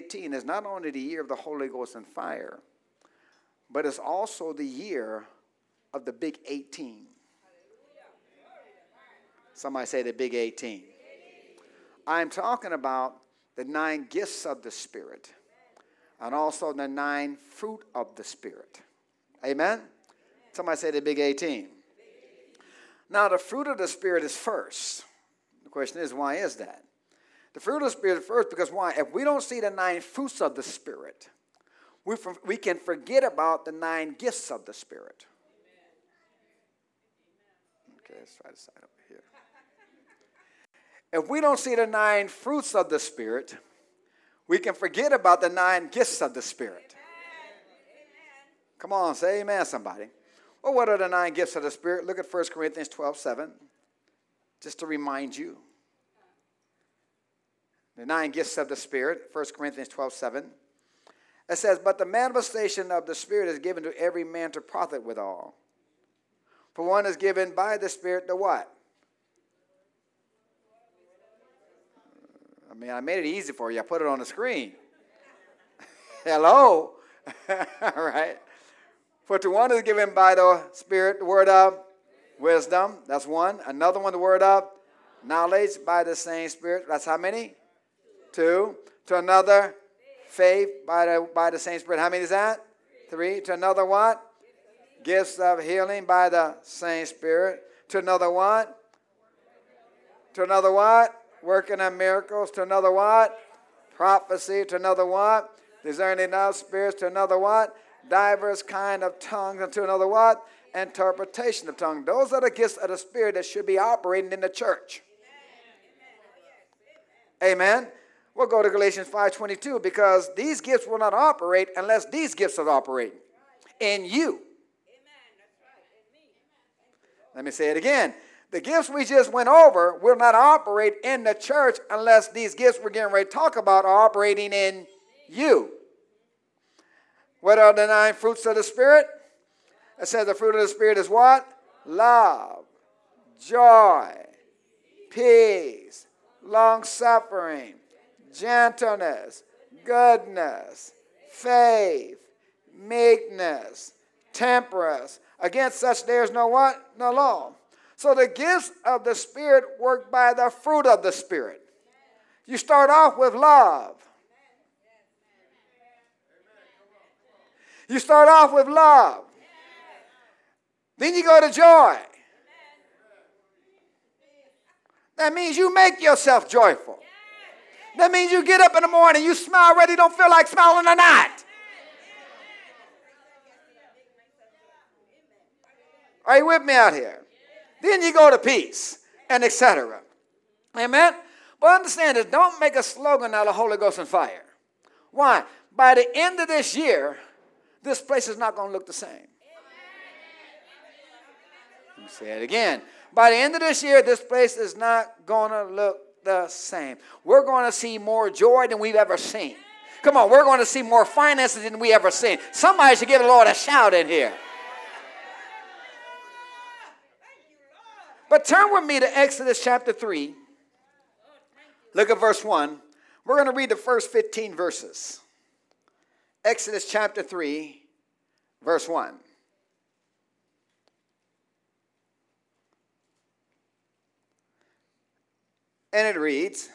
2018 is not only the year of the Holy Ghost and fire, but it's also the year of the big 18. Somebody say the big 18. I'm talking about the nine gifts of the Spirit and also the nine fruit of the Spirit. Amen? Somebody say the big 18. Now, the fruit of the Spirit is first. The question is, why is that? The fruit of the Spirit first because why? If we don't see the nine fruits of the Spirit, we, we can forget about the nine gifts of the Spirit. Okay, let's try this side over here. If we don't see the nine fruits of the Spirit, we can forget about the nine gifts of the Spirit. Come on, say amen, somebody. Well, what are the nine gifts of the Spirit? Look at 1 Corinthians 12 7, just to remind you. The nine gifts of the Spirit, 1 Corinthians 12 7. It says, But the manifestation of the Spirit is given to every man to profit withal. For one is given by the Spirit the what? I mean, I made it easy for you. I put it on the screen. Hello? All right. For to one is given by the Spirit the word of wisdom. That's one. Another one, the word of knowledge by the same Spirit. That's how many? Two. To another, faith by the, by the same Spirit. How many is that? Three. To another, what? Gifts of healing by the same Spirit. To another, what? To another, what? Working of miracles. To another, what? Prophecy. To another, what? Discerning of spirits. To another, what? Diverse kind of tongues. And to another, what? Interpretation of tongues. Those are the gifts of the Spirit that should be operating in the church. Amen. We'll go to Galatians 5:22 because these gifts will not operate unless these gifts are operating in you. Let me say it again. The gifts we just went over will not operate in the church unless these gifts we're getting ready to talk about are operating in you. What are the nine fruits of the Spirit? It says the fruit of the Spirit is what? Love, joy, peace, long suffering gentleness, goodness, faith, meekness, temperance. Against such there is no what? No law. So the gifts of the Spirit work by the fruit of the Spirit. You start off with love. You start off with love. Then you go to joy. That means you make yourself joyful. That means you get up in the morning, you smile already, don't feel like smiling or not. Are you with me out here? Then you go to peace and etc. Amen? But understand this, don't make a slogan out of Holy Ghost and fire. Why? By the end of this year, this place is not going to look the same. Let me say it again. By the end of this year, this place is not going to look the same. We're going to see more joy than we've ever seen. Come on, we're going to see more finances than we ever seen. Somebody should give the Lord a shout in here. But turn with me to Exodus chapter 3. Look at verse 1. We're going to read the first 15 verses. Exodus chapter 3, verse 1. And it reads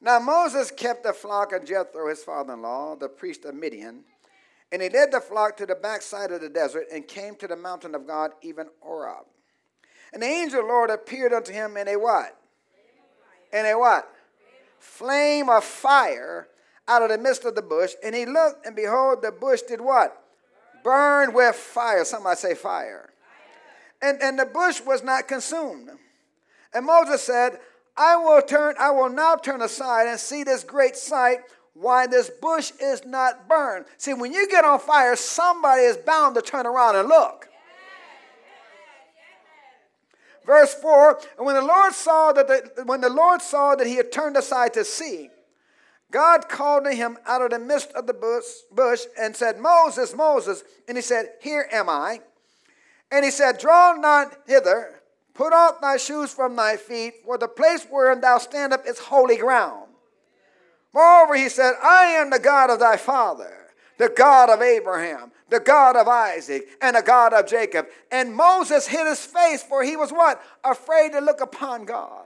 Now Moses kept the flock of Jethro, his father in law, the priest of Midian. And he led the flock to the backside of the desert and came to the mountain of God, even Horeb. And the angel of the Lord appeared unto him in a what? In a what? Flame of fire out of the midst of the bush. And he looked, and behold, the bush did what? Burn with fire. Somebody say fire. And, and the bush was not consumed. And Moses said, I will turn, I will now turn aside and see this great sight, why this bush is not burned. See, when you get on fire, somebody is bound to turn around and look. Verse 4, and when the Lord saw that the, when the Lord saw that he had turned aside to see, God called to him out of the midst of the bush, bush and said, Moses, Moses. And he said, Here am I. And he said, Draw not hither, Put off thy shoes from thy feet, for the place wherein thou stand up is holy ground. Moreover, he said, I am the God of thy father, the God of Abraham, the God of Isaac, and the God of Jacob. And Moses hid his face, for he was what? Afraid to look upon God.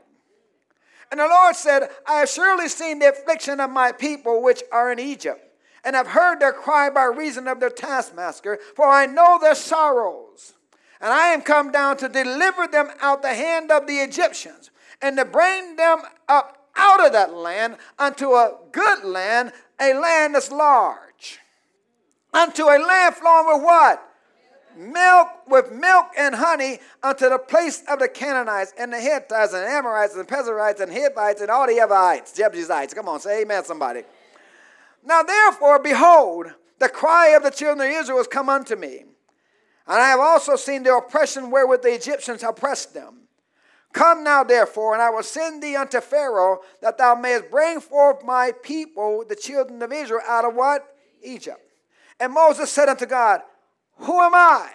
And the Lord said, I have surely seen the affliction of my people which are in Egypt, and have heard their cry by reason of their taskmaster, for I know their sorrows. And I am come down to deliver them out the hand of the Egyptians, and to bring them up out of that land unto a good land, a land that's large. Unto a land flowing with what? Milk with milk and honey unto the place of the Canaanites and the Hittites and the Amorites and the Perizzites and Hivites and all the Evites, Jebusites. Come on, say amen, somebody. Now therefore, behold, the cry of the children of Israel has come unto me. And I have also seen the oppression wherewith the Egyptians oppressed them. Come now, therefore, and I will send thee unto Pharaoh, that thou mayest bring forth my people, the children of Israel, out of what? Egypt. And Moses said unto God, Who am I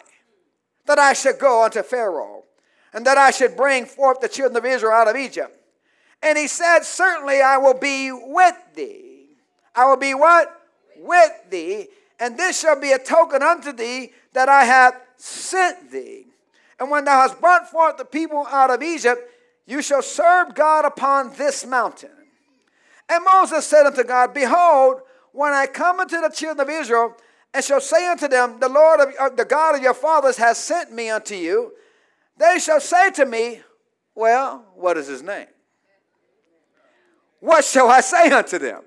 that I should go unto Pharaoh, and that I should bring forth the children of Israel out of Egypt? And he said, Certainly I will be with thee. I will be what? With thee. And this shall be a token unto thee that I have sent thee. And when thou hast brought forth the people out of Egypt, you shall serve God upon this mountain. And Moses said unto God, Behold, when I come unto the children of Israel, and shall say unto them, The Lord of uh, the God of your fathers has sent me unto you, they shall say to me, Well, what is his name? What shall I say unto them?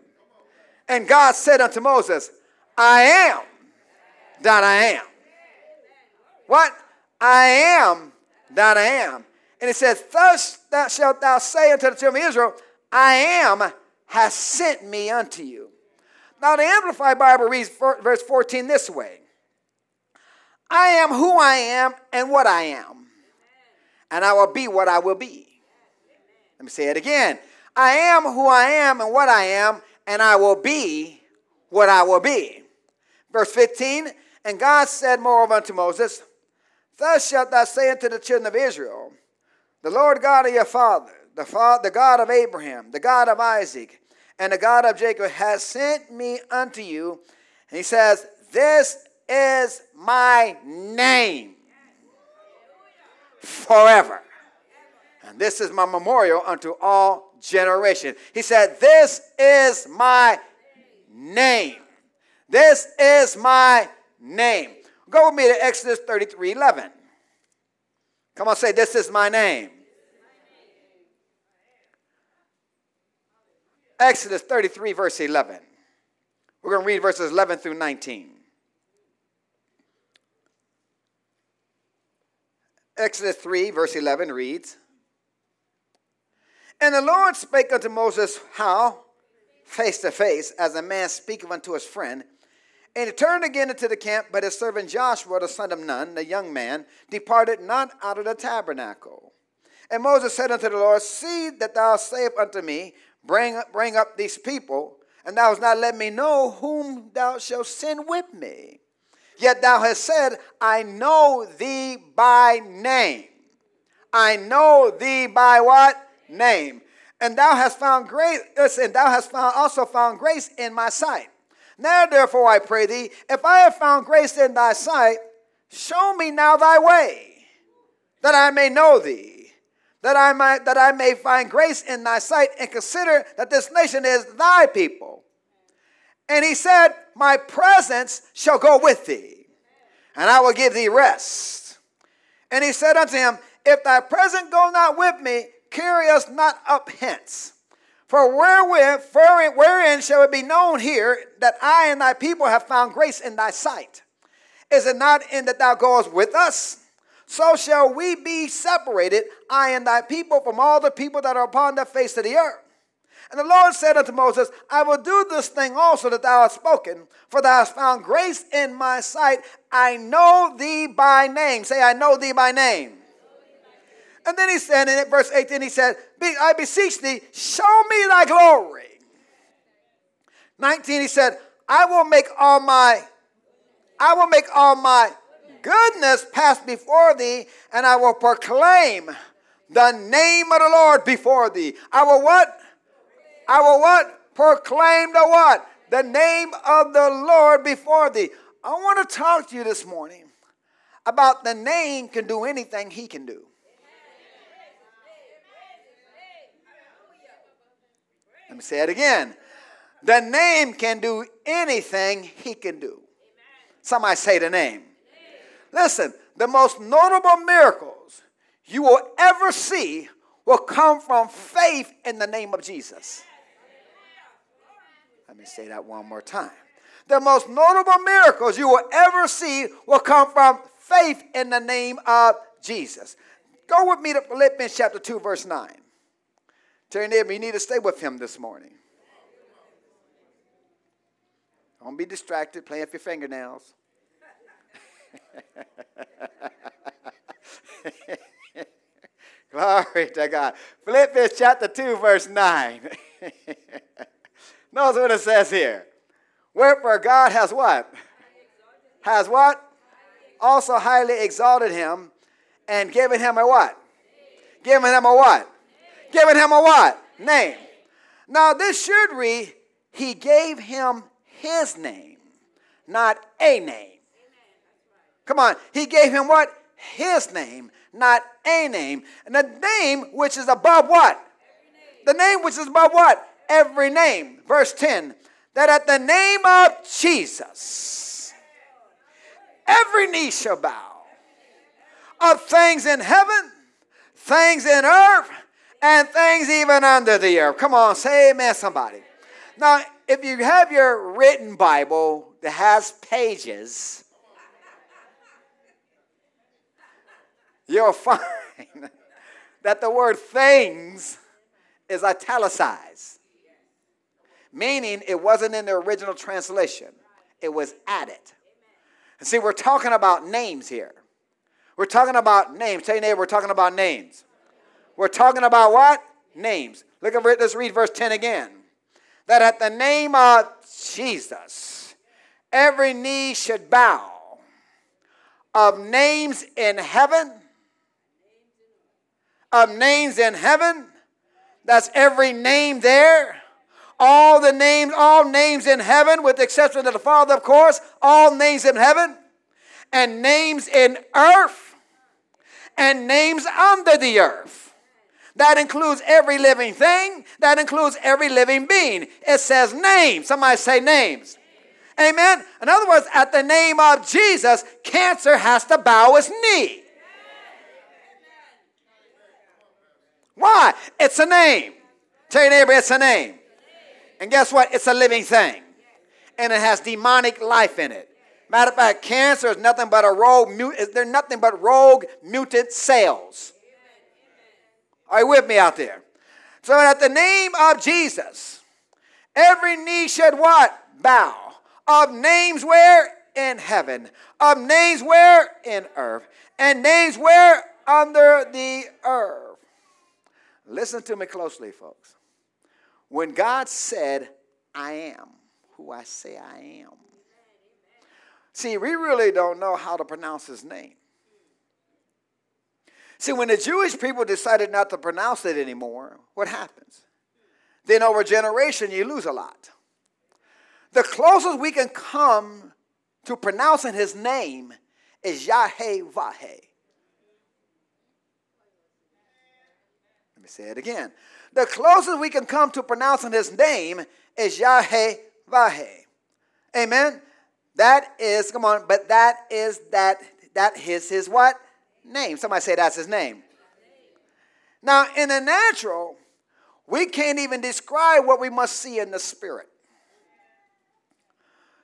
And God said unto Moses, I am that I am. What? I am that I am. And it says, Thus thou shalt thou say unto the children of Israel, I am has sent me unto you. Now, the Amplified Bible reads verse 14 this way I am who I am and what I am, and I will be what I will be. Let me say it again. I am who I am and what I am, and I will be what I will be. Verse 15 And God said moreover unto Moses, Thus shalt thou say unto the children of Israel, The Lord God of your father, the, father, the God of Abraham, the God of Isaac, and the God of Jacob has sent me unto you. And he says, This is my name forever. And this is my memorial unto all generation. He said, This is my name. This is my name. Go with me to Exodus 33 11. Come on, say, This is my name. Exodus 33, verse 11. We're going to read verses 11 through 19. Exodus 3, verse 11 reads And the Lord spake unto Moses, How? Face to face, as a man speaketh unto his friend. And he turned again into the camp, but his servant Joshua, the son of Nun, the young man, departed not out of the tabernacle. And Moses said unto the Lord, See that thou sayest unto me, bring, bring up these people, and thou hast not let me know whom thou shalt send with me. Yet thou hast said, I know thee by name. I know thee by what? Name. And thou hast found grace, and thou hast found, also found grace in my sight now, therefore, I pray thee, if I have found grace in thy sight, show me now thy way, that I may know thee, that I might that I may find grace in thy sight, and consider that this nation is thy people. And he said, My presence shall go with thee, and I will give thee rest. And he said unto him, If thy presence go not with me, carry us not up hence. For wherewith, wherein shall it be known here that I and thy people have found grace in thy sight? Is it not in that thou goest with us? So shall we be separated, I and thy people, from all the people that are upon the face of the earth. And the Lord said unto Moses, I will do this thing also that thou hast spoken, for thou hast found grace in my sight. I know thee by name. Say, I know thee by name. And then he said in verse 18, he said, I beseech thee, show me thy glory. 19, he said, I will make all my, I will make all my goodness pass before thee, and I will proclaim the name of the Lord before thee. I will what? I will what? Proclaim the what? The name of the Lord before thee. I want to talk to you this morning about the name can do anything he can do. Let me say it again. The name can do anything he can do. Somebody say the name. Listen, the most notable miracles you will ever see will come from faith in the name of Jesus. Let me say that one more time. The most notable miracles you will ever see will come from faith in the name of Jesus. Go with me to Philippians chapter 2, verse 9. Tell your neighbor you need to stay with him this morning. Don't be distracted playing with your fingernails. Glory to God. Philippians chapter 2, verse 9. Notice what it says here. Wherefore God has what? Has what? Also highly exalted him and given him a what? Given him a what? Given him a what? Name. Now this should read, he gave him his name, not a name. Come on. He gave him what? His name, not a name. And the name which is above what? The name which is above what? Every name. Verse 10 that at the name of Jesus, every knee shall bow of things in heaven, things in earth, and things even under the earth. Come on, say amen, somebody. Now, if you have your written Bible that has pages, you'll find that the word things is italicized, meaning it wasn't in the original translation, it was added. And see, we're talking about names here. We're talking about names. Tell your neighbor, we're talking about names. We're talking about what? Names. Look at let's read verse 10 again. That at the name of Jesus, every knee should bow of names in heaven of names in heaven. That's every name there. All the names, all names in heaven, with the exception of the Father, of course, all names in heaven, and names in earth, and names under the earth. That includes every living thing, that includes every living being. It says names. Somebody say names. Amen. In other words, at the name of Jesus, cancer has to bow its knee. Why? It's a name. Tell your neighbor it's a name. And guess what? It's a living thing. And it has demonic life in it. Matter of fact, cancer is nothing but a rogue, they're nothing but rogue mutant cells. Are you with me out there? So at the name of Jesus, every knee should what? Bow. Of names where? In heaven. Of names where? In earth. And names where? Under the earth. Listen to me closely, folks. When God said, I am who I say I am. See, we really don't know how to pronounce his name. See, when the Jewish people decided not to pronounce it anymore, what happens? Then over generation, you lose a lot. The closest we can come to pronouncing his name is Yahweh. Let me say it again. The closest we can come to pronouncing his name is Yahweh. Amen. That is, come on, but that is that that is his what? Name. Somebody say that's his name. Now, in the natural, we can't even describe what we must see in the spirit.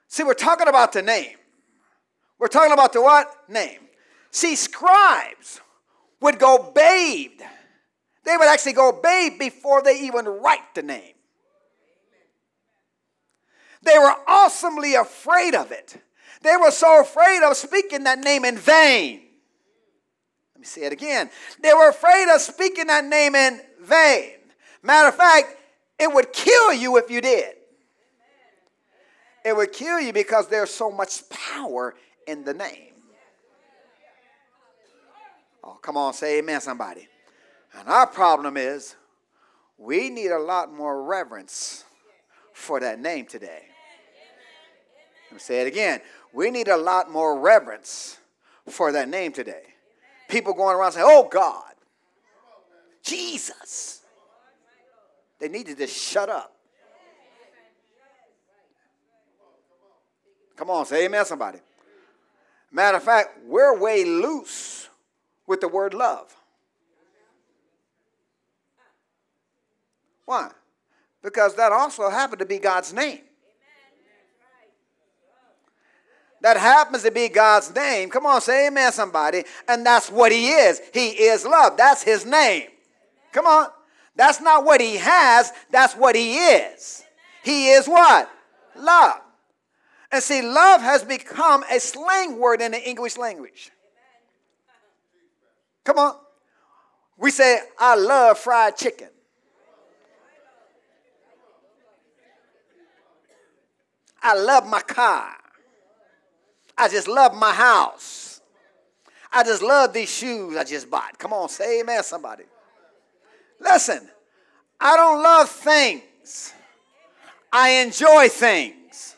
See, we're talking about the name. We're talking about the what? Name. See, scribes would go bathed they would actually go bathe before they even write the name. They were awesomely afraid of it. They were so afraid of speaking that name in vain. Let me say it again. They were afraid of speaking that name in vain. Matter of fact, it would kill you if you did. It would kill you because there's so much power in the name. Oh, come on, say amen, somebody. And our problem is we need a lot more reverence for that name today. Let me say it again. We need a lot more reverence for that name today. People going around saying, Oh God, Jesus. They need to just shut up. Come on, say amen, somebody. Matter of fact, we're way loose with the word love. Why? Because that also happened to be God's name. That happens to be God's name. Come on, say amen, somebody. And that's what He is. He is love. That's His name. Come on. That's not what He has, that's what He is. He is what? Love. And see, love has become a slang word in the English language. Come on. We say, I love fried chicken. I love my car. I just love my house. I just love these shoes I just bought. Come on, say amen, somebody. Listen, I don't love things, I enjoy things.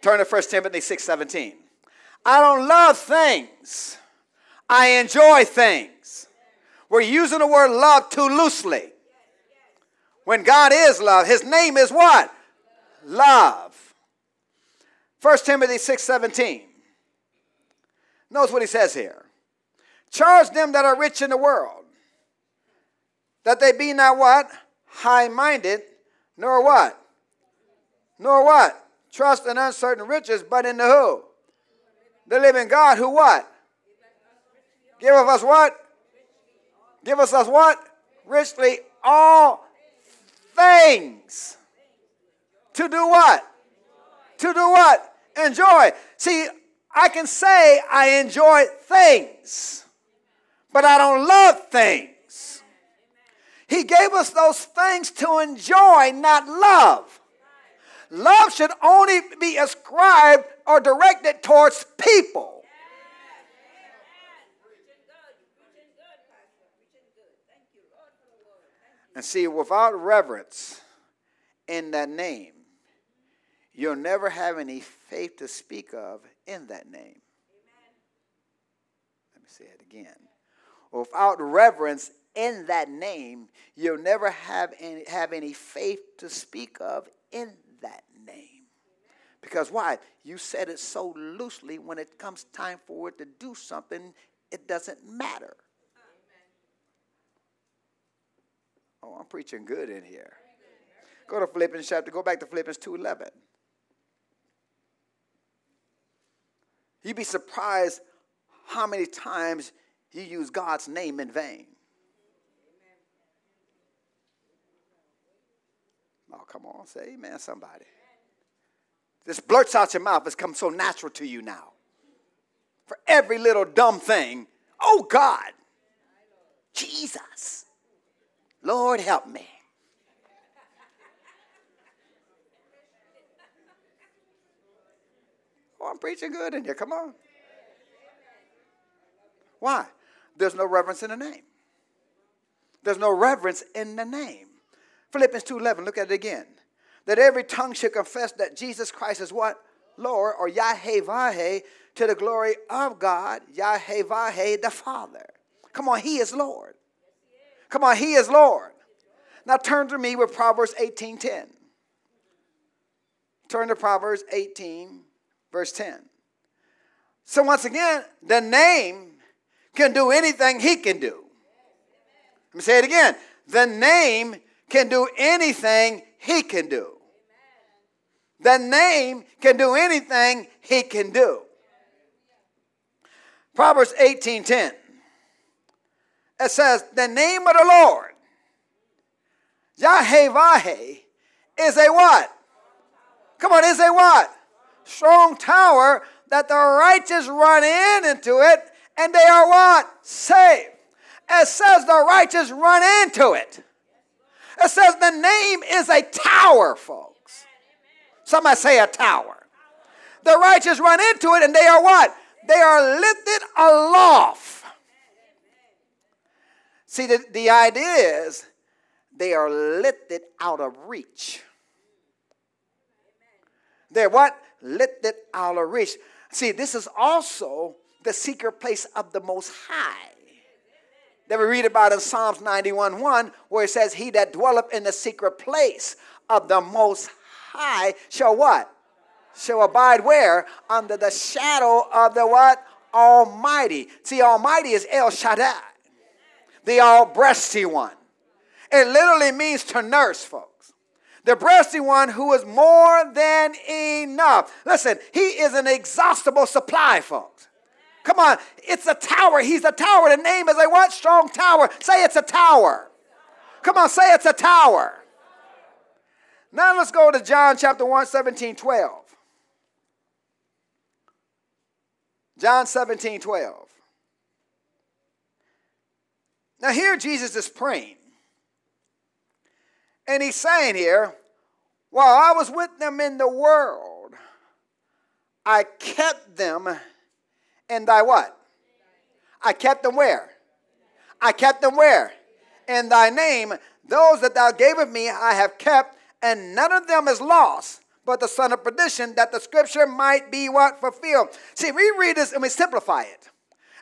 Turn to 1 Timothy 6 17. I don't love things, I enjoy things. We're using the word love too loosely. When God is love, his name is what? Love. 1 Timothy 6 17. Notice what he says here. Charge them that are rich in the world, that they be not what? High minded, nor what? Nor what? Trust in uncertain riches, but in the who? The living God who what? Give of us what? Give us us what? Richly all things. To do what? To do what? Enjoy. See, I can say I enjoy things, but I don't love things. He gave us those things to enjoy, not love. Love should only be ascribed or directed towards people. And see, without reverence in that name, you'll never have any faith to speak of in that name. Amen. Let me say it again. Without reverence in that name, you'll never have any, have any faith to speak of in that name. Because why? You said it so loosely when it comes time for it to do something, it doesn't matter. Oh, I'm preaching good in here. Go to Philippians chapter, go back to Philippians 2:11. You'd be surprised how many times you use God's name in vain. Oh, come on, say amen, somebody. This blurts out your mouth. It's come so natural to you now. For every little dumb thing, oh God, Jesus, Lord help me. Oh, I'm preaching good in here. Come on. Why? There's no reverence in the name. There's no reverence in the name. Philippians 2:11, look at it again. That every tongue should confess that Jesus Christ is what? Lord, or Yahweh to the glory of God, Yahweh the Father. Come on, He is Lord. Come on, He is Lord. Now turn to me with Proverbs 18:10. Turn to Proverbs 18, verse 10. So, once again, the name can do anything he can do. Let me say it again. The name can do anything he can do. The name can do anything he can do. Proverbs 18:10. It says, "The name of the Lord, Yahweh, is a what? Come on, is a what? Strong tower that the righteous run in into it and they are what? Saved. It says the righteous run into it. It says the name is a tower, folks. Somebody say a tower. The righteous run into it and they are what? They are lifted aloft. See, the, the idea is they are lifted out of reach. They're what? Lifted out of reach. See, this is also the secret place of the Most High. That we read about in Psalms 91 1, where it says, He that dwelleth in the secret place of the Most High shall what? Shall abide where? Under the shadow of the what? Almighty. See, Almighty is El Shaddai, the all breasty one. It literally means to nurse, folks. The breasty one who is more than enough. Listen, he is an exhaustible supply, folks. Come on, it's a tower. He's a tower. The name is a what? Strong tower. Say it's a tower. Come on, say it's a tower. Now let's go to John chapter 1, 17, 12. John 17, 12. Now here Jesus is praying. And he's saying here, while I was with them in the world, I kept them in thy what? I kept them where? I kept them where? In thy name. Those that thou gavest me I have kept, and none of them is lost, but the son of perdition, that the scripture might be what? Fulfilled. See, we read this and we simplify it.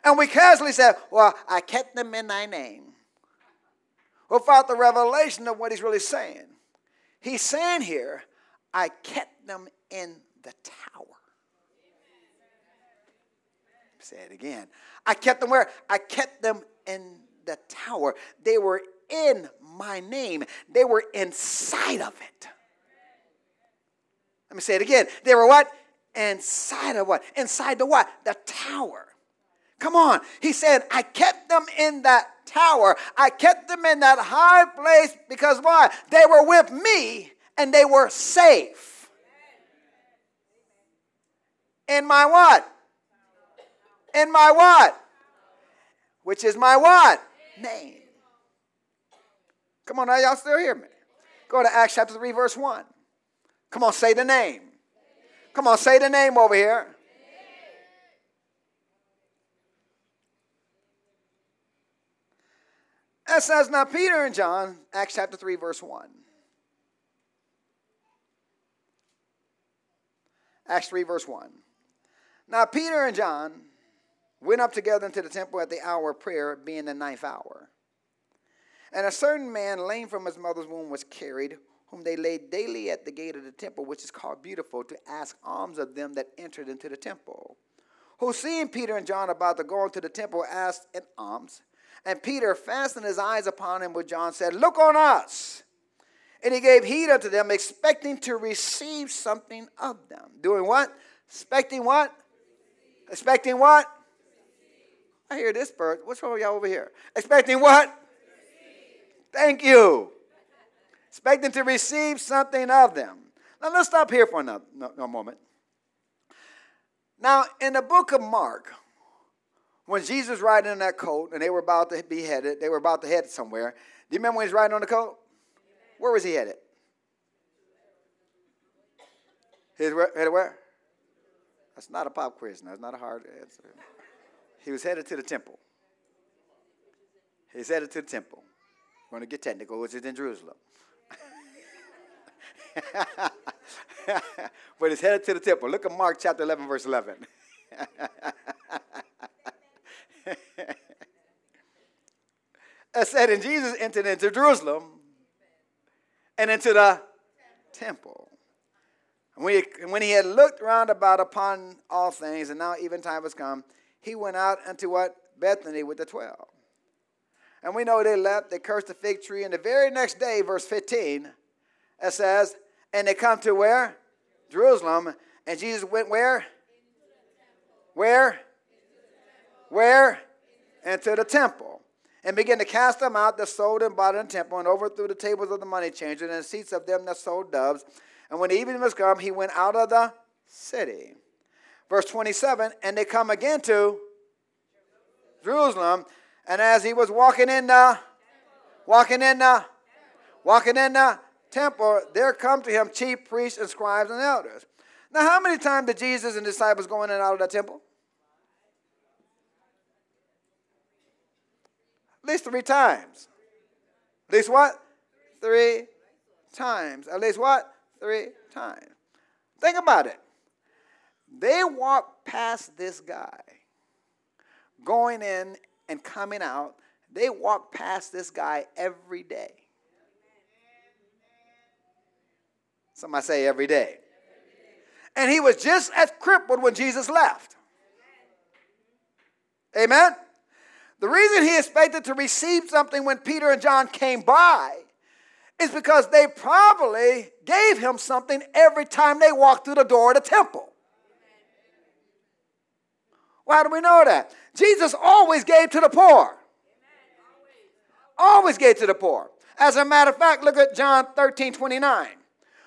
And we casually say, Well, I kept them in thy name. Without the revelation of what he's really saying. He's saying here, I kept them in the tower. Say it again. I kept them where? I kept them in the tower. They were in my name, they were inside of it. Let me say it again. They were what? Inside of what? Inside the what? The tower. Come on. He said, I kept them in that tower. I kept them in that high place because why? They were with me and they were safe. In my what? In my what? Which is my what? Name. Come on, now, y'all still hear me? Go to Acts chapter 3, verse 1. Come on, say the name. Come on, say the name over here. It says, Now Peter and John, Acts chapter 3, verse 1. Acts 3, verse 1. Now Peter and John went up together into the temple at the hour of prayer, being the ninth hour. And a certain man, lame from his mother's womb, was carried, whom they laid daily at the gate of the temple, which is called Beautiful, to ask alms of them that entered into the temple. Who, seeing Peter and John about to go into the temple, asked an alms. And Peter, fastened his eyes upon him with John, said, Look on us. And he gave heed unto them, expecting to receive something of them. Doing what? Expecting what? Expecting what? I hear this bird. What's wrong with y'all over here? Expecting what? Thank you. Expecting to receive something of them. Now let's stop here for a, moment. Now, in the book of Mark, when Jesus was riding in that coat and they were about to be headed, they were about to head somewhere. Do you remember when he was riding on the coat? Where was he headed? He's headed where? That's not a pop quiz. That's not a hard answer. He was headed to the temple. He's headed to the temple. We're going to get technical, which is in Jerusalem. but he's headed to the temple. Look at Mark chapter 11, verse 11. it said, and Jesus entered into Jerusalem and into the temple. He, when he had looked round about upon all things, and now even time has come, he went out unto what? Bethany with the twelve. And we know they left, they cursed the fig tree, and the very next day, verse 15, it says, and they come to where? Jerusalem. And Jesus went where? Where? Where? Into the temple. And began to cast them out that sold and bought in the temple, and overthrew the tables of the money changers and the seats of them that sold doves. And when the evening was come, he went out of the city. Verse 27 And they come again to Jerusalem. And as he was walking in the walking in the walking in the temple, there come to him chief priests and scribes and elders. Now, how many times did Jesus and disciples go in and out of that temple? At least three times. At least what? Three times. At least what? Three times. Think about it. They walked past this guy going in and coming out. They walked past this guy every day. Somebody say every day. And he was just as crippled when Jesus left. Amen? The reason he expected to receive something when Peter and John came by is because they probably gave him something every time they walked through the door of the temple. Why do we know that? Jesus always gave to the poor. Always gave to the poor. As a matter of fact, look at John 13 29.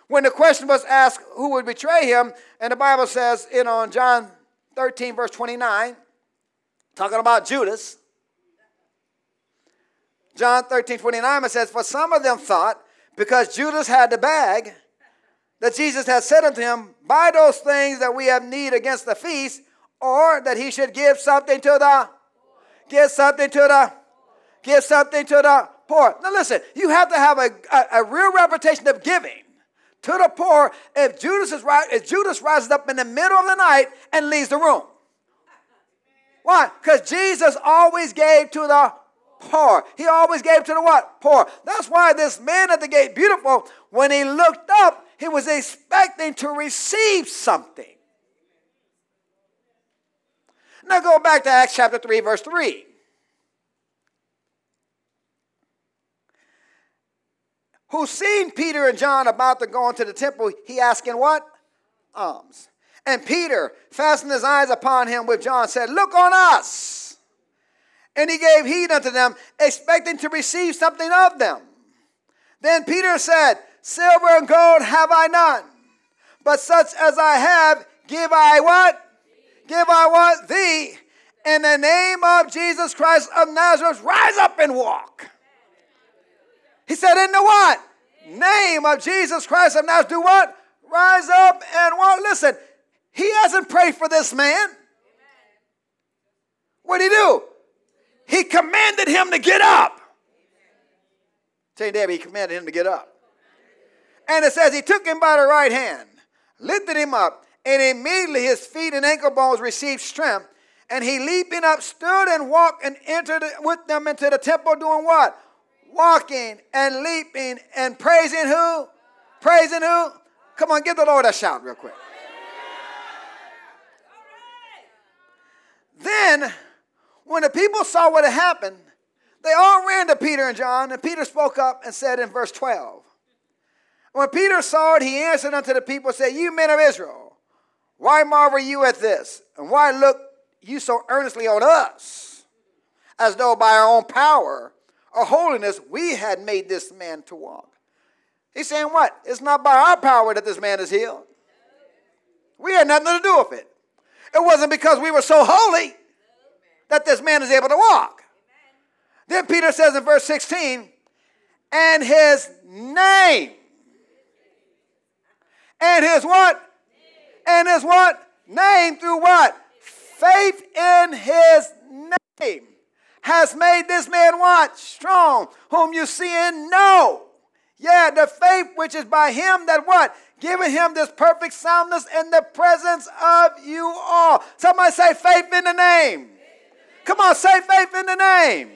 When the question was asked who would betray him, and the Bible says, you know, in uh, John 13, verse 29, talking about Judas, John 13, 29, it says, For some of them thought, because Judas had the bag, that Jesus had said unto him, Buy those things that we have need against the feast, or that he should give something to the, give something to the, give something to the poor. Now listen, you have to have a, a, a real reputation of giving to the poor if Judas, is, right, if Judas rises up in the middle of the night and leaves the room. Why? Because Jesus always gave to the poor. He always gave to the what? Poor. That's why this man at the gate, beautiful, when he looked up, he was expecting to receive something. Now go back to Acts chapter 3, verse 3. Who seen Peter and John about to go into the temple, he asking what? Alms. And Peter, fastened his eyes upon him with John, said, Look on us. And he gave heed unto them, expecting to receive something of them. Then Peter said, Silver and gold have I none, but such as I have, give I what? Give I what? Thee. In the name of Jesus Christ of Nazareth, rise up and walk. He said, In the what? Name of Jesus Christ of Nazareth, do what? Rise up and walk. Listen, he hasn't prayed for this man. What did he do? He commanded him to get up. Tell you, Debbie, he commanded him to get up. And it says he took him by the right hand, lifted him up, and immediately his feet and ankle bones received strength. And he leaping up stood and walked and entered with them into the temple doing what? Walking and leaping and praising who? Praising who? Come on, give the Lord a shout real quick. Then when the people saw what had happened, they all ran to Peter and John, and Peter spoke up and said in verse 12, When Peter saw it, he answered unto the people said, You men of Israel, why marvel you at this? And why look you so earnestly on us, as though by our own power or holiness we had made this man to walk? He's saying what? It's not by our power that this man is healed. We had nothing to do with it. It wasn't because we were so holy that this man is able to walk. Then Peter says in verse 16, and his name. And his what? And his what? Name through what? Faith in his name has made this man what? Strong, whom you see and know. Yeah, the faith which is by him that what? Giving him this perfect soundness in the presence of you all. Somebody say faith in the name. Come on, say faith in the name.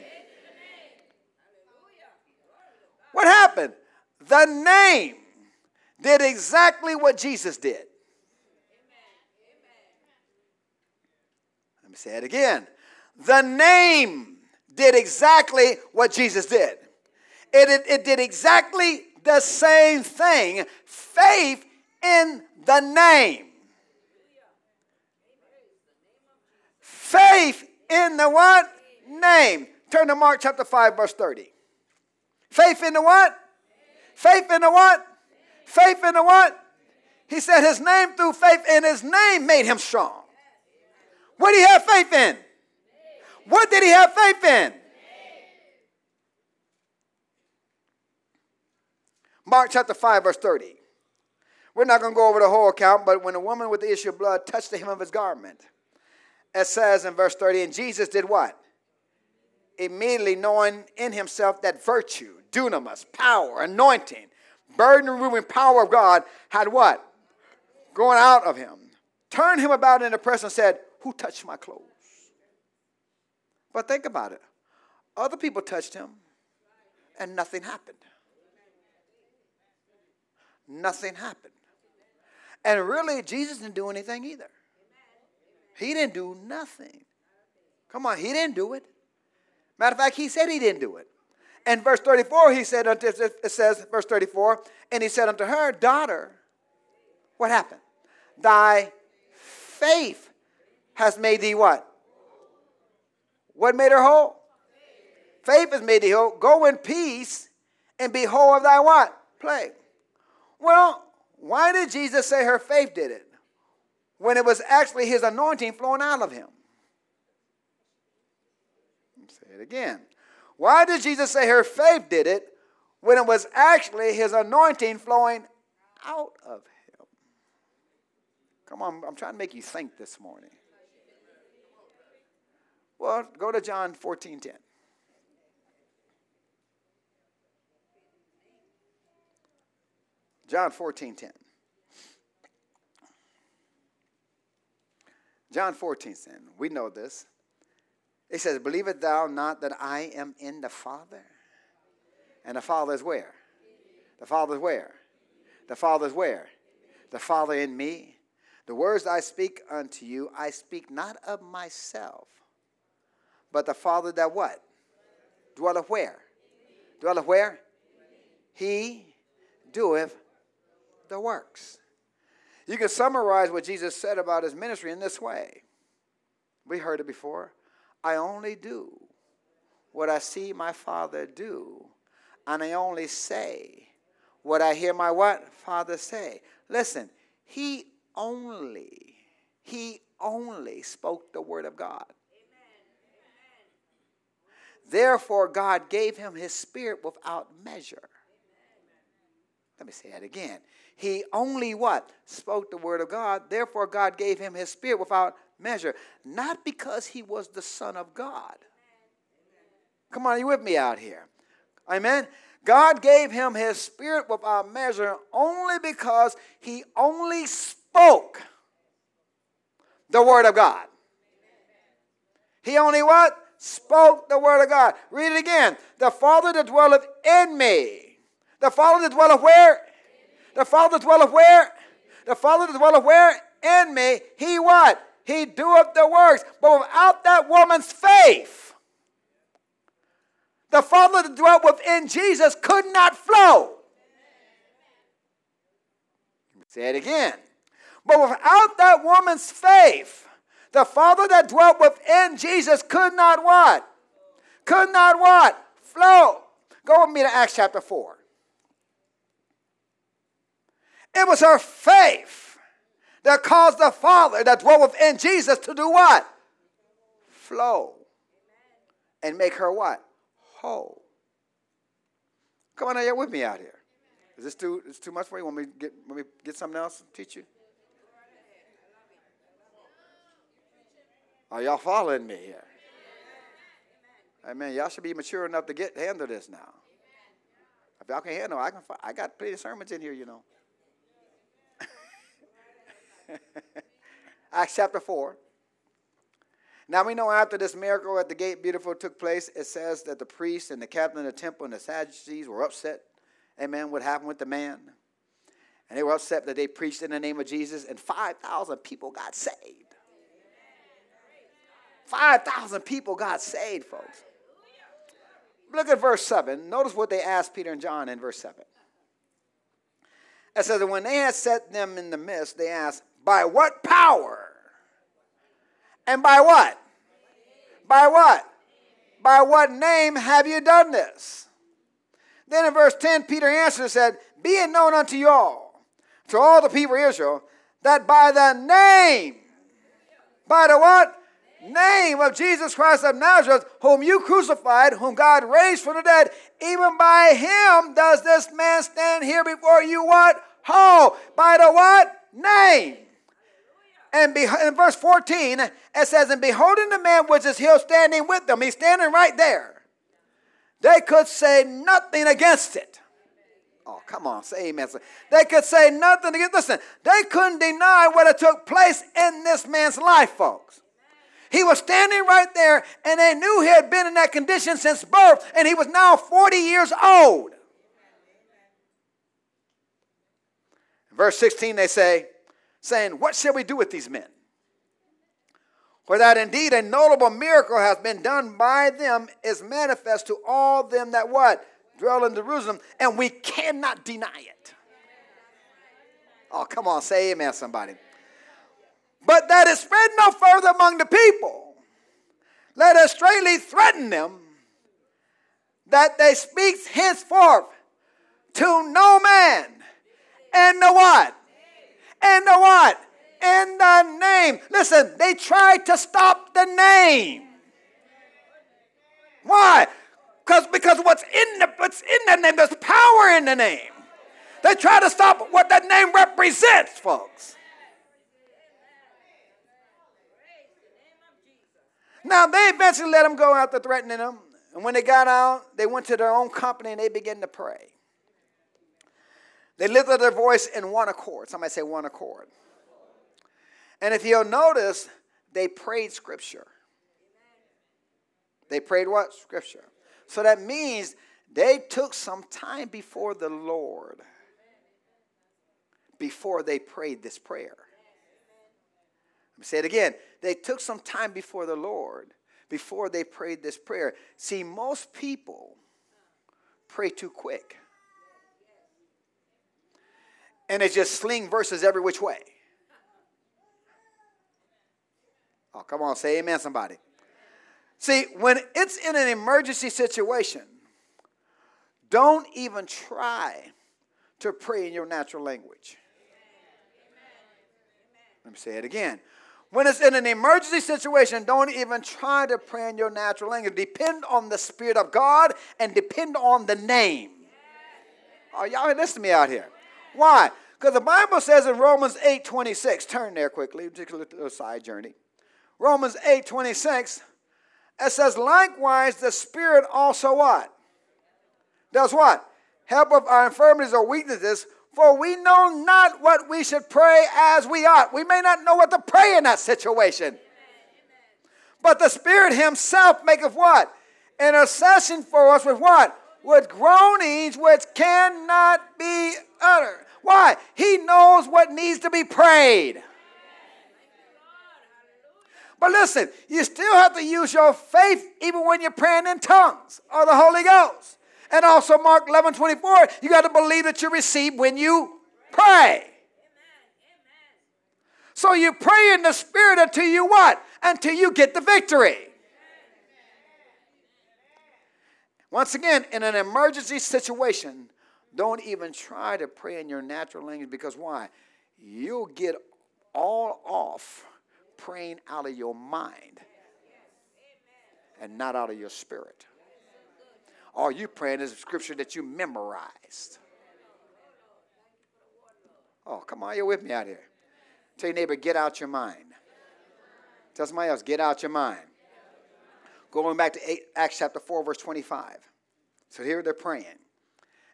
What happened? The name did exactly what Jesus did. Let me say it again. The name did exactly what Jesus did. It, it, it did exactly the same thing. Faith in the name. Faith in the what? Name. Turn to Mark chapter 5, verse 30. Faith in the what? Faith in the what? Faith in the what? He said his name through faith in his name made him strong. What did he have faith in? What did he have faith in? Mark chapter 5, verse 30. We're not going to go over the whole account, but when a woman with the issue of blood touched the hem of his garment, it says in verse 30, and Jesus did what? Immediately knowing in himself that virtue, dunamis, power, anointing, burden removing power of God had what? Going out of him. Turned him about in the press and said, Who touched my clothes? But think about it. Other people touched him and nothing happened. Nothing happened. And really, Jesus didn't do anything either. He didn't do nothing. Come on, he didn't do it. Matter of fact, he said he didn't do it. And verse 34, he said, it says, verse 34, and he said unto her, Daughter, what happened? Thy faith has made thee what? What made her whole? Faith has made thee whole. Go in peace and be whole of thy what? Plague. Well, why did Jesus say her faith did it? When it was actually his anointing flowing out of him. Say it again. Why did Jesus say her faith did it when it was actually his anointing flowing out of him? Come on, I'm trying to make you think this morning. Well, go to John 14 10. John 14 10. John 14 10. We know this. It says, Believest thou not that I am in the Father? And the Father is where? The Father is where? The Father is where? The Father in me. The words I speak unto you, I speak not of myself, but the Father that what? Dwelleth where? Dwelleth where? He doeth the works. You can summarize what Jesus said about his ministry in this way. We heard it before. I only do what I see my Father do, and I only say what I hear my what? Father say. Listen, he only, he only spoke the word of God. Therefore, God gave him his spirit without measure. Let me say that again. He only what? Spoke the word of God. Therefore, God gave him his spirit without measure. Not because he was the Son of God. Come on, you with me out here? Amen. God gave him his spirit without measure only because he only spoke the word of God. He only what? Spoke the word of God. Read it again. The Father that dwelleth in me. The Father that dwelleth where? The Father dwelleth where? The Father dwelleth where? In me. He what? He doeth the works. But without that woman's faith, the Father that dwelt within Jesus could not flow. Say it again. But without that woman's faith, the Father that dwelt within Jesus could not what? Could not what? Flow. Go with me to Acts chapter 4. It was her faith that caused the Father that dwelt within Jesus to do what? Flow. And make her what? Whole. Come on, are you with me out here? Is this too, is too much for you? Want me to get, want me get something else to teach you? Are y'all following me here? Amen. Y'all should be mature enough to get handle this now. If y'all can handle, I can. I got plenty of sermons in here, you know. Acts chapter 4. Now we know after this miracle at the gate beautiful took place, it says that the priests and the captain of the temple and the Sadducees were upset. Amen. What happened with the man? And they were upset that they preached in the name of Jesus, and 5,000 people got saved. 5,000 people got saved, folks. Look at verse 7. Notice what they asked Peter and John in verse 7. It says that when they had set them in the midst, they asked, by what power? And by what? By what? By what name have you done this? Then in verse 10, Peter answered and said, Be it known unto you all, to all the people of Israel, that by the name, by the what? Name of Jesus Christ of Nazareth, whom you crucified, whom God raised from the dead, even by him does this man stand here before you what? Whole. By the what? Name. And in verse 14, it says, And beholding the man which is healed standing with them, he's standing right there. they could say nothing against it. Oh, come on, say amen. They could say nothing against. It. Listen, they couldn't deny what had took place in this man's life, folks. He was standing right there, and they knew he had been in that condition since birth, and he was now 40 years old. Verse 16, they say, saying, What shall we do with these men? For that indeed a notable miracle has been done by them is manifest to all them that what? Dwell in Jerusalem, and we cannot deny it. Oh, come on, say amen, somebody. But that it spread no further among the people. Let us straightly threaten them that they speak henceforth to no man and no what? And the what? In the name. Listen, they tried to stop the name. Why? Because because what's in the what's in the name, there's power in the name. They try to stop what that name represents, folks. Now they eventually let them go there threatening them. And when they got out, they went to their own company and they began to pray. They lifted their voice in one accord. Somebody say one accord. And if you'll notice, they prayed scripture. They prayed what? Scripture. So that means they took some time before the Lord before they prayed this prayer. Let me say it again. They took some time before the Lord before they prayed this prayer. See, most people pray too quick and they just sling verses every which way. Oh, come on, say amen, somebody. See, when it's in an emergency situation, don't even try to pray in your natural language. Let me say it again. When it's in an emergency situation, don't even try to pray in your natural language. Depend on the Spirit of God and depend on the name. Oh, y'all listen to me out here. Why? Because the Bible says in Romans 8 26, turn there quickly, take a little side journey. Romans 8 26, it says, likewise, the Spirit also what? Does what? Help of our infirmities or weaknesses, for we know not what we should pray as we ought. We may not know what to pray in that situation. But the Spirit Himself maketh what? Intercession for us with what? With groanings which cannot be uttered. Why? He knows what needs to be prayed. But listen, you still have to use your faith even when you're praying in tongues or the Holy Ghost. And also, Mark 11 24, you got to believe that you receive when you pray. So you pray in the Spirit until you what? Until you get the victory. Once again, in an emergency situation, don't even try to pray in your natural language because why? You'll get all off praying out of your mind and not out of your spirit. All you praying is a scripture that you memorized. Oh, come on, you're with me out here. Tell your neighbor, get out your mind. Tell somebody else, get out your mind. Going back to Acts chapter 4, verse 25. So here they're praying.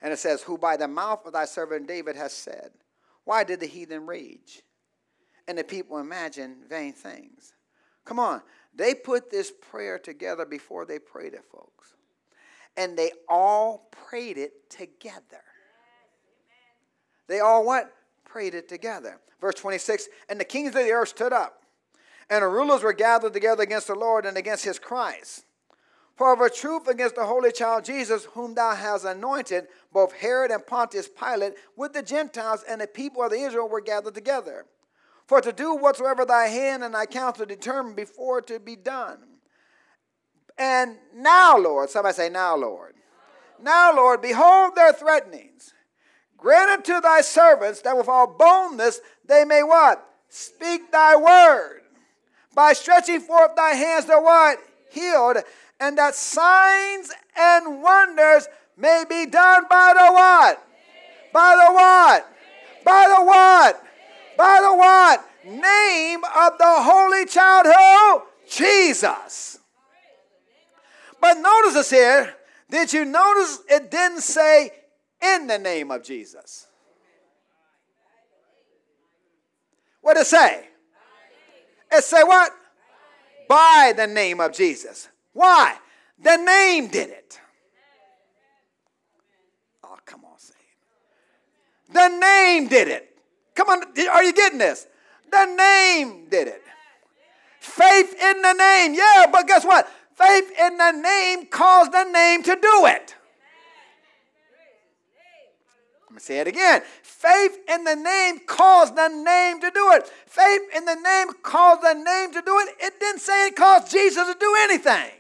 And it says, Who by the mouth of thy servant David has said, Why did the heathen rage? And the people imagine vain things. Come on. They put this prayer together before they prayed it, folks. And they all prayed it together. They all what? Prayed it together. Verse 26 And the kings of the earth stood up, and the rulers were gathered together against the Lord and against his Christ. For of a truth against the holy child Jesus, whom thou hast anointed, both Herod and Pontius Pilate, with the Gentiles and the people of the Israel were gathered together. For to do whatsoever thy hand and thy counsel determined before to be done. And now, Lord, somebody say, Now, Lord. Now, Lord, behold their threatenings. Grant unto thy servants that with all boldness they may what? Speak thy word. By stretching forth thy hands, they're what? Healed and that signs and wonders may be done by the what? By the what? By the what? By the what? Name of the Holy Child who? Jesus. But notice this here Did you notice it didn't say in the name of Jesus? What did it say? It say what? By the name of Jesus. Why? The name did it. Oh, come on, say it. The name did it. Come on, are you getting this? The name did it. Faith in the name. Yeah, but guess what? Faith in the name caused the name to do it. Let me say it again. Faith in the name caused the name to do it. Faith in the name caused the name to do it. It didn't say it caused Jesus to do anything.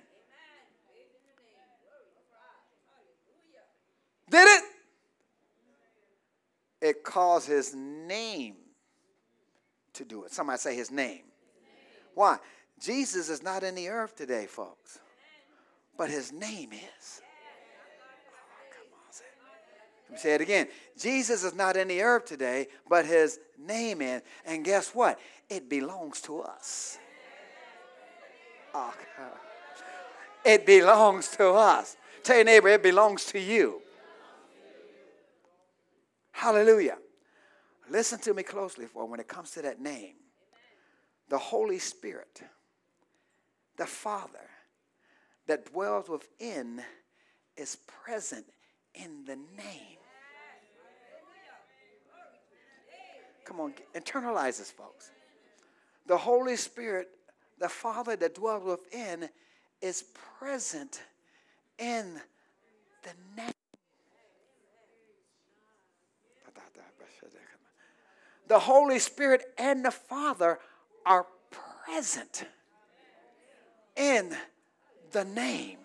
Did it? It caused his name to do it. Somebody say his name. Why? Jesus is not in the earth today, folks, but his name is. Let me say it again. Jesus is not in the earth today, but his name is. And guess what? It belongs to us. Oh, it belongs to us. Tell your neighbor, it belongs to you. Hallelujah. Listen to me closely for when it comes to that name. The Holy Spirit, the Father that dwells within, is present in the name. Come on, internalize this, folks. The Holy Spirit, the Father that dwells within, is present in the name. The Holy Spirit and the Father are present in the name.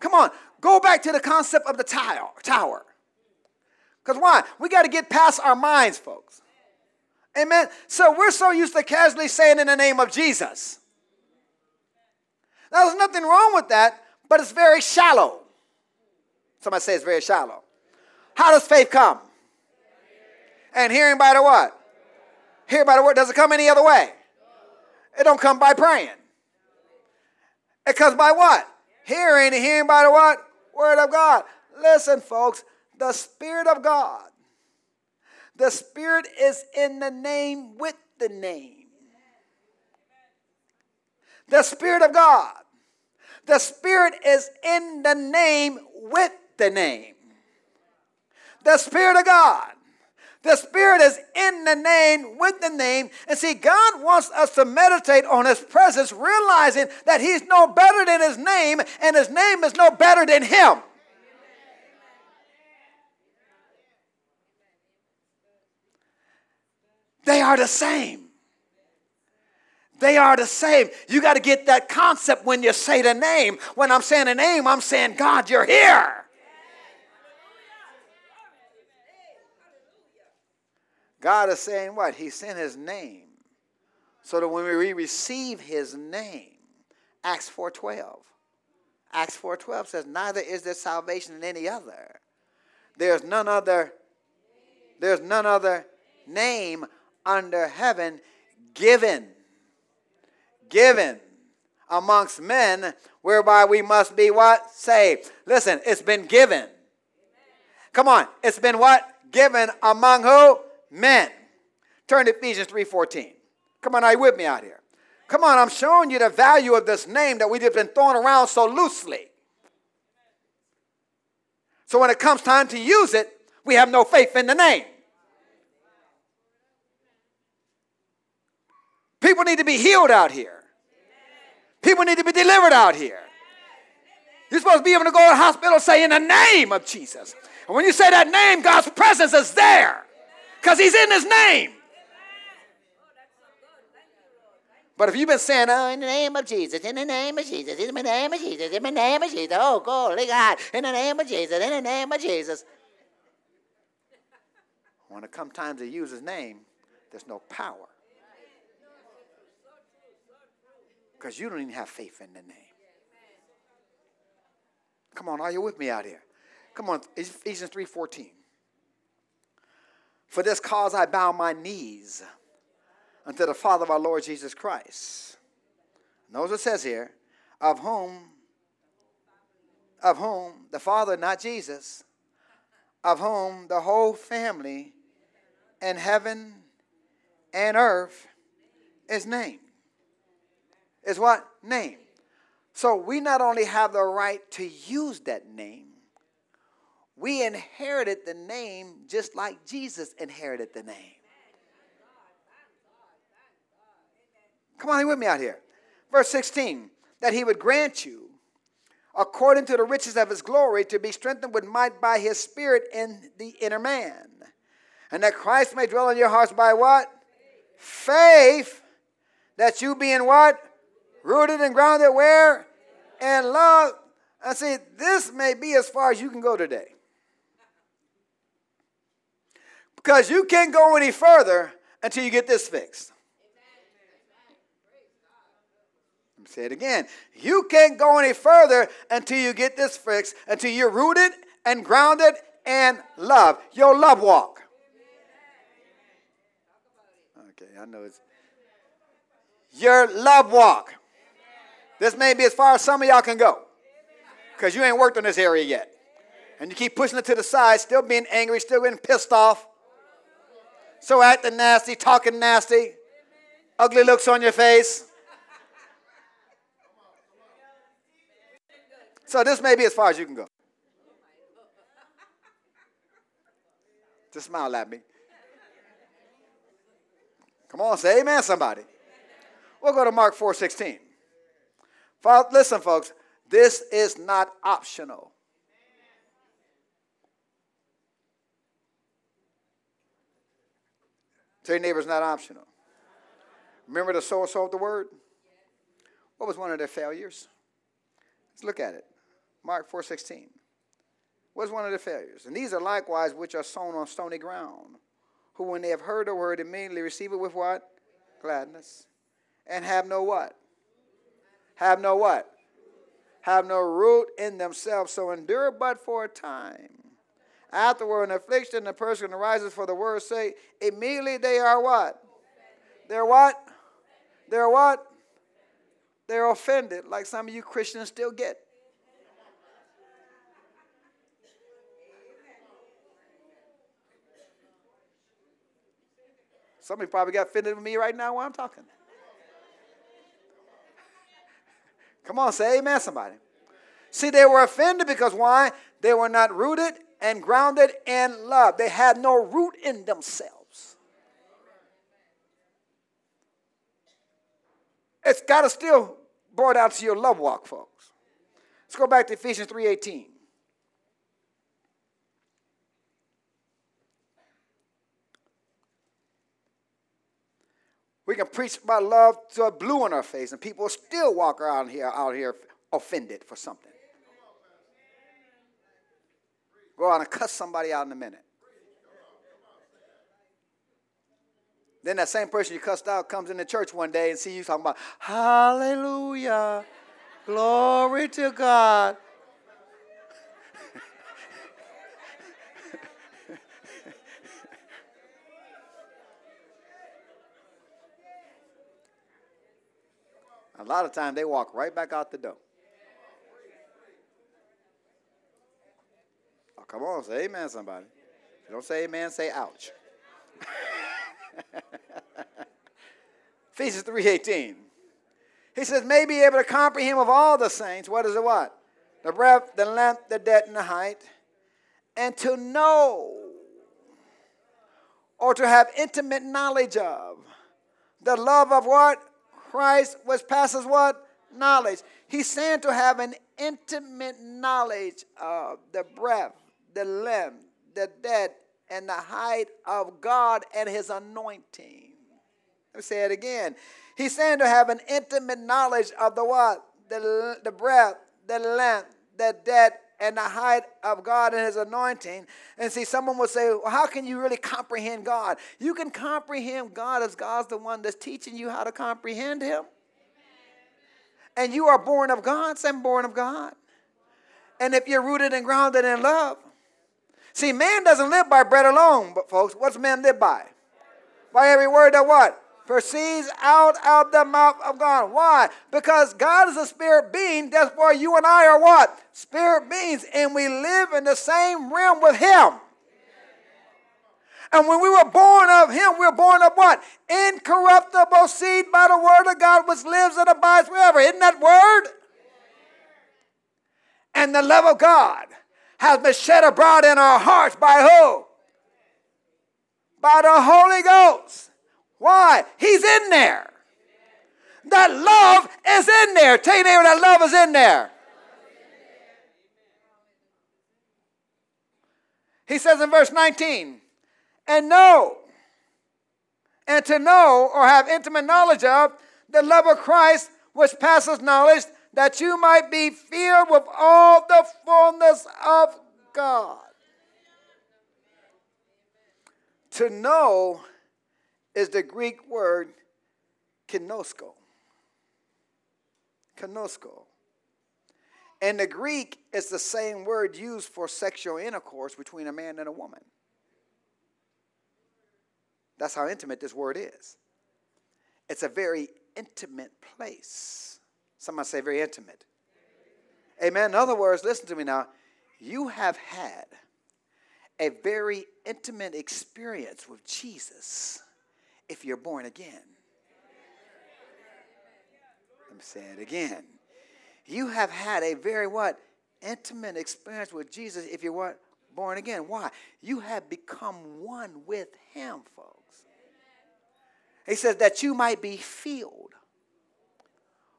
Come on, go back to the concept of the tower. Because why? We got to get past our minds, folks. Amen. So we're so used to casually saying in the name of Jesus. Now, there's nothing wrong with that, but it's very shallow. Somebody say it's very shallow. How does faith come? And hearing by the what? Hear by the word. Does it come any other way? It don't come by praying. It comes by what? Hearing hearing by the what? Word of God. Listen, folks, the Spirit of God. The Spirit is in the name with the name. The Spirit of God. The Spirit is in the name with the name. The Spirit of God. The Spirit is in the name with the name. And see, God wants us to meditate on His presence, realizing that He's no better than His name, and His name is no better than Him. They are the same. They are the same. You got to get that concept when you say the name. When I'm saying the name, I'm saying, God, you're here. God is saying what? He sent his name. So that when we receive his name, Acts 4.12. Acts 4.12 says, neither is there salvation in any other. There's none other, there's none other name under heaven given, given amongst men whereby we must be what? Saved. Listen, it's been given. Come on, it's been what? Given among who? Men. Turn to Ephesians 3.14. Come on, are you with me out here? Come on, I'm showing you the value of this name that we've been throwing around so loosely. So when it comes time to use it, we have no faith in the name. People need to be healed out here. People need to be delivered out here. You're supposed to be able to go to the hospital and say, in the name of Jesus. And when you say that name, God's presence is there. Because he's in his name. But if you've been saying, oh, in the name of Jesus, in the name of Jesus, in the name of Jesus, in the name of Jesus, oh, glory God, in the name of Jesus, in the name of Jesus. When it comes time to use his name, there's no power. Because you don't even have faith in the name. Come on, are you with me out here? Come on, Ephesians 3.14. For this cause I bow my knees unto the Father of our Lord Jesus Christ. Notice what it says here, of whom, of whom the Father, not Jesus, of whom the whole family in heaven and earth is named. Is what? Name. So we not only have the right to use that name, we inherited the name just like Jesus inherited the name. Come on, with me out here. Verse 16 that he would grant you, according to the riches of his glory, to be strengthened with might by his spirit in the inner man. And that Christ may dwell in your hearts by what? Faith. That you being what? Rooted and grounded where? And love. And see, this may be as far as you can go today. Because you can't go any further until you get this fixed. Say it again. You can't go any further until you get this fixed, until you're rooted and grounded in love. Your love walk. Okay, I know it's your love walk. This may be as far as some of y'all can go. Because you ain't worked on this area yet. And you keep pushing it to the side, still being angry, still getting pissed off. So acting nasty, talking nasty, ugly looks on your face. So this may be as far as you can go. Just smile at me. Come on, say amen, somebody. We'll go to Mark 4.16. Listen, folks, this is not optional. Tell your neighbor it's not optional. Remember the sower sold the word? What was one of their failures? Let's look at it. Mark 4.16. What's one of the failures? And these are likewise which are sown on stony ground, who when they have heard the word immediately receive it with what? Gladness. And have no what? Have no what? Have no root in themselves, so endure but for a time. Afterward, an affliction, the person arises for the word's sake. Immediately they are what? They're what? They're what? They're offended, like some of you Christians still get. Somebody probably got offended with me right now while I'm talking. Come on, say amen, somebody. See, they were offended because why? They were not rooted and grounded in love. They had no root in themselves. It's got to still brought out to your love walk, folks. Let's go back to Ephesians 3:18. We can preach about love to a blue in our face, and people still walk around here out here offended for something. Go out and cuss somebody out in a minute. Then that same person you cussed out comes into church one day and see you talking about, Hallelujah, glory to God. A lot of times they walk right back out the door. Come on, say amen, somebody. If you don't say amen, say ouch. Ephesians 3.18. He says, may be able to comprehend of all the saints, what is it what? The breadth, the length, the depth, and the height. And to know or to have intimate knowledge of the love of what? Christ which passes what? Knowledge. He's saying to have an intimate knowledge of the breadth, the limb, the dead, and the height of God and his anointing. Let me say it again. He's saying to have an intimate knowledge of the what? The, the breadth, the length, the depth, and the height of God and his anointing. And see, someone would say, well, how can you really comprehend God? You can comprehend God as God's the one that's teaching you how to comprehend him. And you are born of God, I'm born of God. And if you're rooted and grounded in love, See, man doesn't live by bread alone, but folks, what's man live by? By every word that what? proceeds out of the mouth of God. Why? Because God is a spirit being. That's why you and I are what? Spirit beings, and we live in the same realm with Him. And when we were born of Him, we were born of what? Incorruptible seed by the word of God, which lives and abides forever. Isn't that word? And the love of God has been shed abroad in our hearts by who? By the Holy Ghost. Why? He's in there. That love is in there. Tell your neighbor that love is in there. He says in verse 19, and know, and to know or have intimate knowledge of the love of Christ which passes knowledge, that you might be filled with all the fullness of God. To know is the Greek word ginosko. Ginosko. And the Greek is the same word used for sexual intercourse between a man and a woman. That's how intimate this word is. It's a very intimate place. Somebody say very intimate. Amen. In other words, listen to me now. You have had a very intimate experience with Jesus if you're born again. Let me say it again. You have had a very what? Intimate experience with Jesus if you're what? Born again. Why? You have become one with him, folks. He says that you might be filled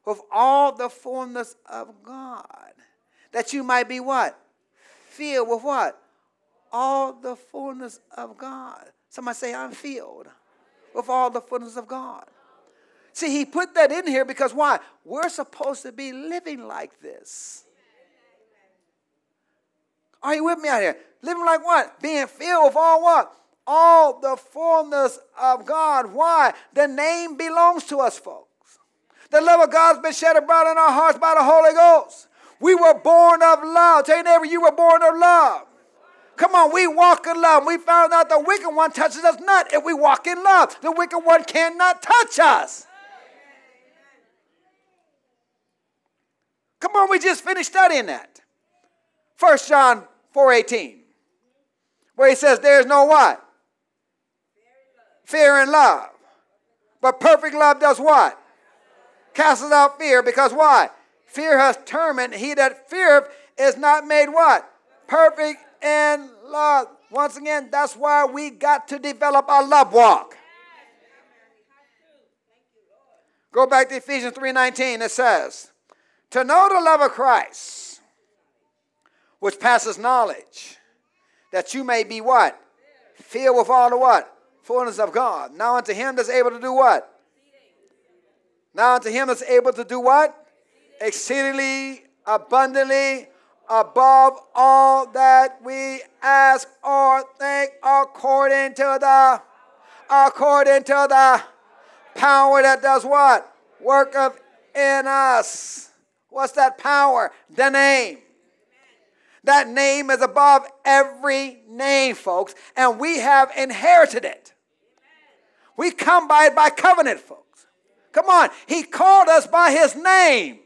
with all the fullness of God. That you might be what? Filled with what? All the fullness of God. Somebody say, I'm filled with all the fullness of God. See, he put that in here because why? We're supposed to be living like this. Are you with me out here? Living like what? Being filled with all what? All the fullness of God. Why? The name belongs to us, folks. The love of God's been shed abroad in our hearts by the Holy Ghost. We were born of love. Tell your neighbor, you were born of love. Come on, we walk in love. We found out the wicked one touches us not if we walk in love. The wicked one cannot touch us. Come on, we just finished studying that. First John 4:18. Where he says there's no what? Fear in love. But perfect love does what? Casts out fear because why? Fear has torment. He that feareth is not made what? Perfect and love. Once again, that's why we got to develop a love walk. Go back to Ephesians 3:19. It says, "To know the love of Christ, which passes knowledge, that you may be what? Filled with all the what? Fullness of God. Now unto him that's able to do what? Now unto him that's able to do what? Exceedingly abundantly above all that we ask or think according to the according to the power that does what? Work of in us. What's that power? The name. That name is above every name folks and we have inherited it. We come by it by covenant folks come on he called us by his name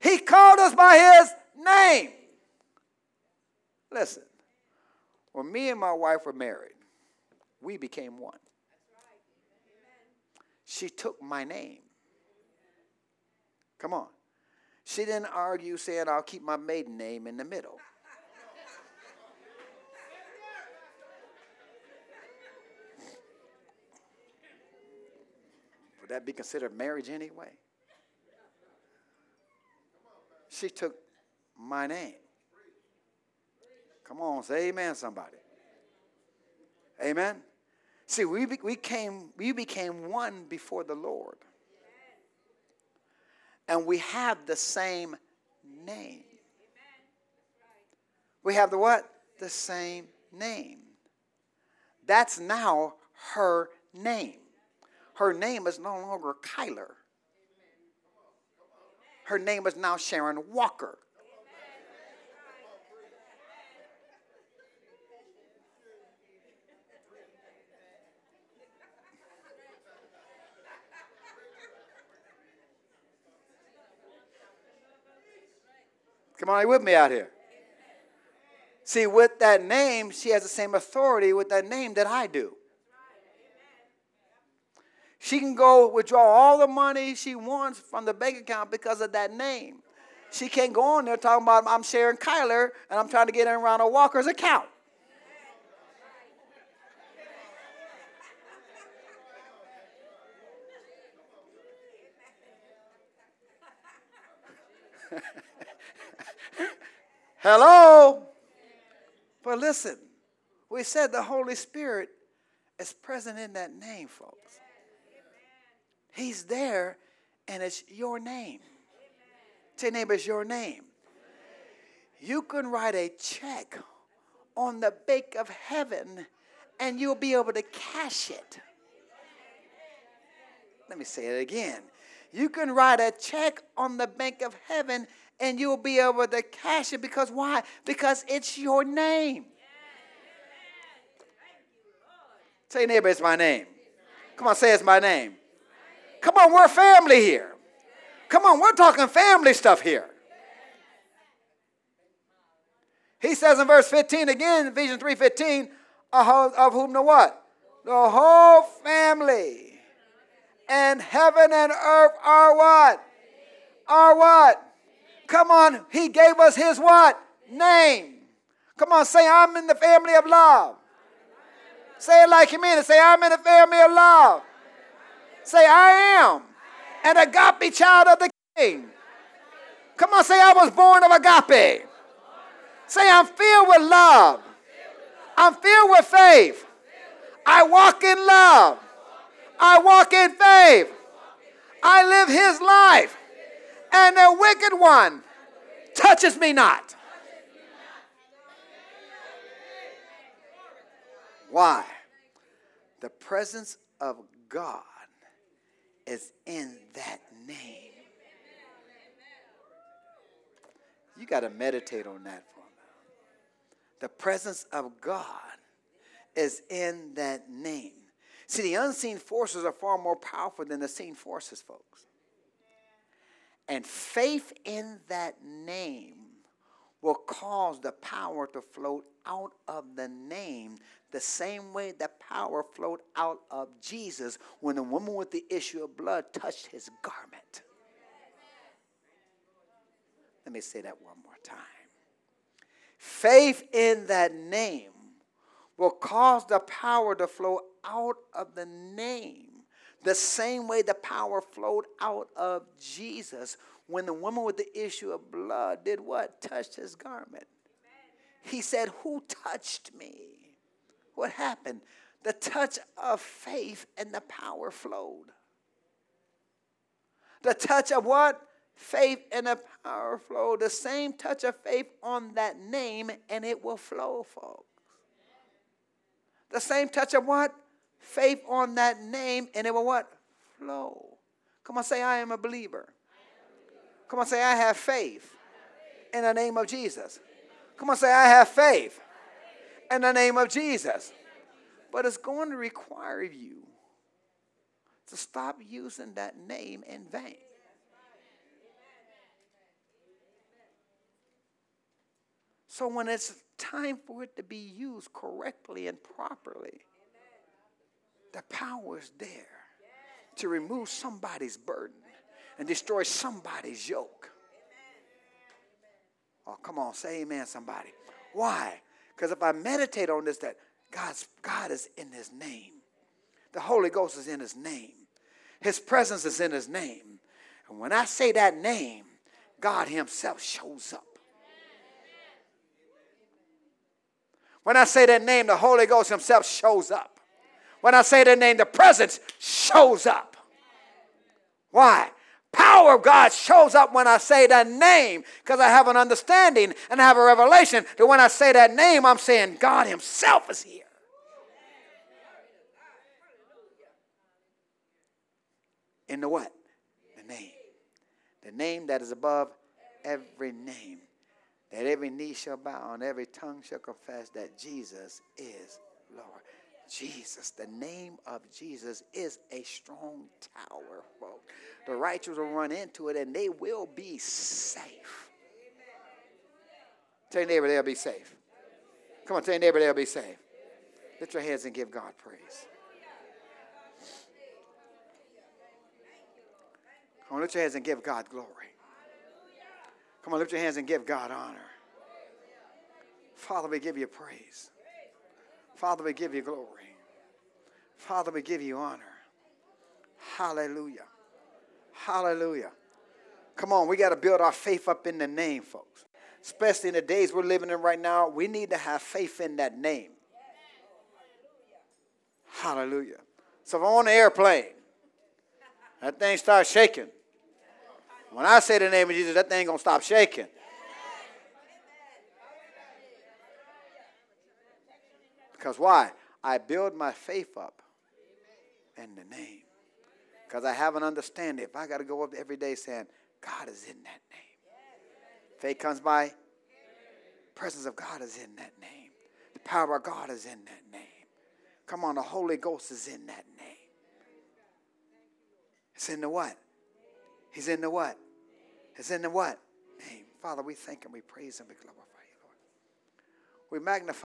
He called us by his name. Listen, when me and my wife were married, we became one. She took my name. Come on. She didn't argue saying, I'll keep my maiden name in the middle. Would that be considered marriage anyway? she took my name. Come on, say amen, somebody. Amen. See, we, we, came, we became one before the Lord. And we have the same name. We have the what? The same name. That's now her name. Her name is no longer Kyler. Her name is now Sharon Walker. Come on, you with me out here. See, with that name, she has the same authority with that name that I do. She can go withdraw all the money she wants from the bank account because of that name. She can't go on there talking about I'm Sharon Kyler and I'm trying to get in a Walker's account. Hello? But listen, we said the Holy Spirit is present in that name, folks. He's there, and it's your name. Say, neighbor, it's your name. You can write a check on the bank of heaven, and you'll be able to cash it. Let me say it again. You can write a check on the bank of heaven and you'll be able to cash it because why? Because it's your name. Say, neighbor, it's my name. Come on, say it's my name. Come on, we're family here. Come on, we're talking family stuff here. He says in verse 15 again, Ephesians 3:15, of whom the what? The whole family and heaven and earth are what? Are what? Come on, he gave us his what? Name. Come on, say, I'm in the family of love. Say it like you mean it. Say, I'm in the family of love. Say, I am an agape child of the king. Come on, say, I was born of agape. Say, I'm filled with love. I'm filled with faith. I walk in love. I walk in faith. I live his life. And the wicked one touches me not. Why? The presence of God is in that name. You got to meditate on that for a minute. The presence of God is in that name. See, the unseen forces are far more powerful than the seen forces, folks. And faith in that name will cause the power to flow out of the name the same way the power flowed out of Jesus when the woman with the issue of blood touched his garment. Let me say that one more time. Faith in that name will cause the power to flow out of the name the same way the power flowed out of Jesus when the woman with the issue of blood did what? Touched his garment. He said, Who touched me? What happened? The touch of faith and the power flowed. The touch of what? Faith and the power flowed. The same touch of faith on that name, and it will flow, folks. The same touch of what? faith on that name and it will what? Flow. Come on, say, I am a believer. Come on, say, I have faith in the name of Jesus. Come on, say, I have faith in the name of Jesus. But it's going to require you to stop using that name in vain. So when it's time for it to be used correctly and properly, the power is there to remove somebody's burden and destroy somebody's yoke. Oh, come on, say amen, somebody. Why? Because if I meditate on this, that God's God is in his name. The Holy Ghost is in his name. His presence is in his name. And when I say that name, God himself shows up. When I say that name, the Holy Ghost himself shows up. When I say that name, the presence shows up. Why? Power of God shows up when I say that name because I have an understanding and I have a revelation that when I say that name, I'm saying God Himself is here. In the what? The name. The name that is above every name. That every knee shall bow and every tongue shall confess that Jesus is Lord. Jesus, the name of Jesus is a strong tower, folks. The righteous will run into it and they will be safe. Tell your neighbor they'll be safe. Come on, tell your neighbor they'll be safe. Lift your hands and give God praise. Come on, lift your hands and give God glory. Come on, lift your hands and give God honor. Father, we give you praise. Father, we give you glory. Father, we give you honor. Hallelujah. Hallelujah. Come on, we got to build our faith up in the name, folks. Especially in the days we're living in right now, we need to have faith in that name. Hallelujah. So if I'm on an airplane, that thing starts shaking. When I say the name of Jesus, that thing gonna stop shaking. Because why? I build my faith up in the name. Because I have an understanding. If I got to go up every day saying, God is in that name. Faith comes by, presence of God is in that name. The power of God is in that name. Come on, the Holy Ghost is in that name. It's in the what? He's in the what? It's in the what? Name. Father, we thank and we praise and we glorify you, Lord. We magnify.